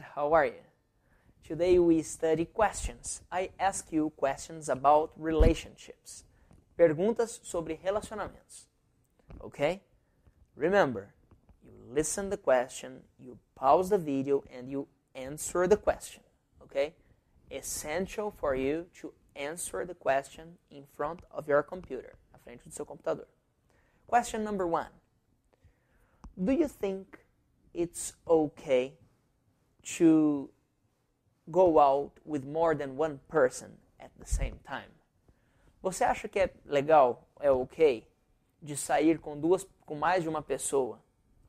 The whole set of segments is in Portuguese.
how are you? Today we study questions. I ask you questions about relationships. Perguntas sobre relacionamentos. Okay? Remember, you listen the question, you pause the video and you answer the question. Okay? Essential for you to answer the question in front of your computer, à frente do seu computador. Question number one. Do you think it's okay to go out with more than one person at the same time? Você acha que é legal, é ok, de sair com duas, com mais de uma pessoa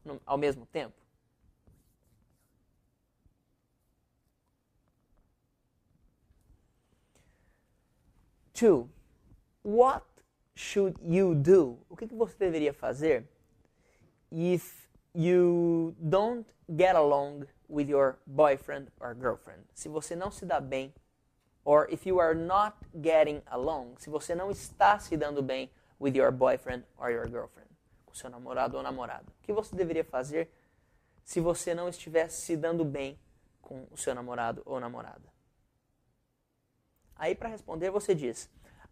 no, ao mesmo tempo? Two, what should you do? O que, que você deveria fazer if you don't get along with your boyfriend or girlfriend. Se você não se dá bem, or if you are not getting along, se você não está se dando bem with your boyfriend or your girlfriend, com seu namorado ou namorada. O que você deveria fazer se você não estivesse se dando bem com o seu namorado ou namorada? Aí para responder você diz: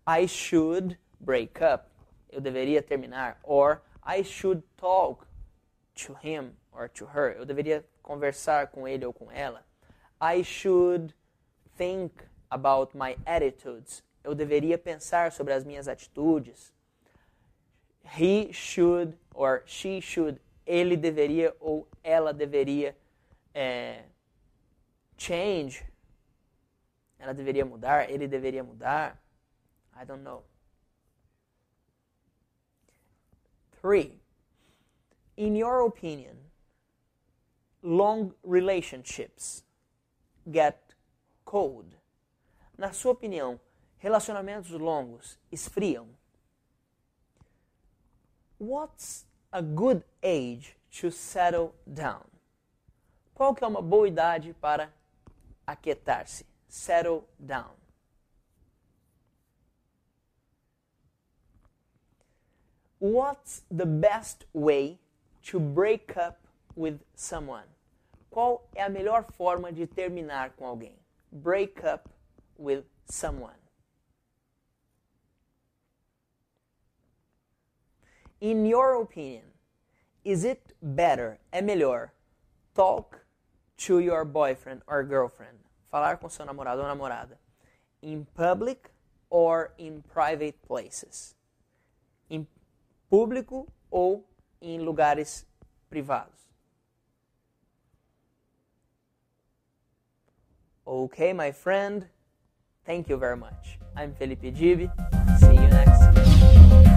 I should break up. Eu deveria terminar or I should talk to him or to her. Eu deveria conversar com ele ou com ela. I should think about my attitudes. Eu deveria pensar sobre as minhas atitudes. He should or she should. Ele deveria ou ela deveria é, change. Ela deveria mudar. Ele deveria mudar. I don't know. Three. In your opinion, long relationships get cold? Na sua opinião, relacionamentos longos esfriam? What's a good age to settle down? Qual que é uma boa idade para aquietar-se? Settle down. What's the best way to break up with someone? Qual é a melhor forma de terminar com alguém? Break up with someone. In your opinion, is it better, é melhor, talk to your boyfriend or girlfriend, falar com seu namorado ou namorada, in public or in private places? Em público ou em lugares privados? Okay, my friend. Thank you very much. I'm Felipe Gibi. See you next time.